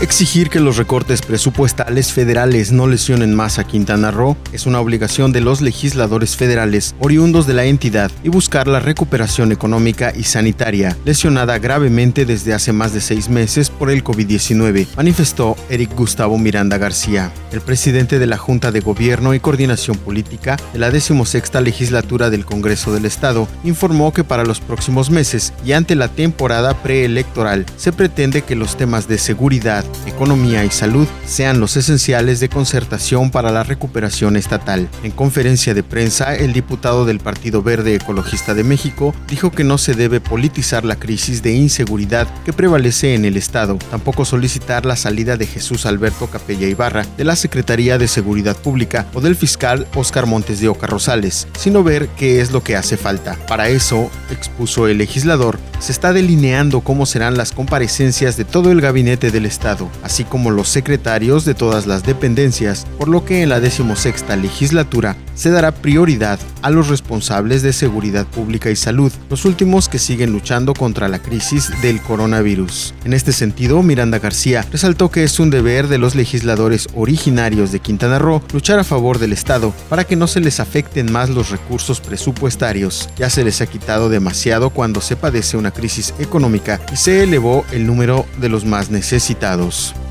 Exigir que los recortes presupuestales federales no lesionen más a Quintana Roo es una obligación de los legisladores federales oriundos de la entidad y buscar la recuperación económica y sanitaria, lesionada gravemente desde hace más de seis meses por el COVID-19, manifestó Eric Gustavo Miranda García, el presidente de la Junta de Gobierno y Coordinación Política de la decimosexta legislatura del Congreso del Estado, informó que para los próximos meses y ante la temporada preelectoral se pretende que los temas de seguridad, economía y salud sean los esenciales de concertación para la recuperación estatal. En conferencia de prensa, el diputado del Partido Verde Ecologista de México dijo que no se debe politizar la crisis de inseguridad que prevalece en el Estado, tampoco solicitar la salida de Jesús Alberto Capella Ibarra de la Secretaría de Seguridad Pública o del fiscal Óscar Montes de Oca Rosales, sino ver qué es lo que hace falta. Para eso, expuso el legislador, se está delineando cómo serán las comparecencias de todo el gabinete del Estado, así como los secretarios de todas las dependencias, por lo que en la decimosexta legislatura se dará prioridad a los responsables de seguridad pública y salud, los últimos que siguen luchando contra la crisis del coronavirus. En este sentido, Miranda García resaltó que es un deber de los legisladores originarios de Quintana Roo luchar a favor del Estado para que no se les afecten más los recursos presupuestarios. Ya se les ha quitado demasiado cuando se padece una crisis económica y se elevó el número de los más necesitados. Deus.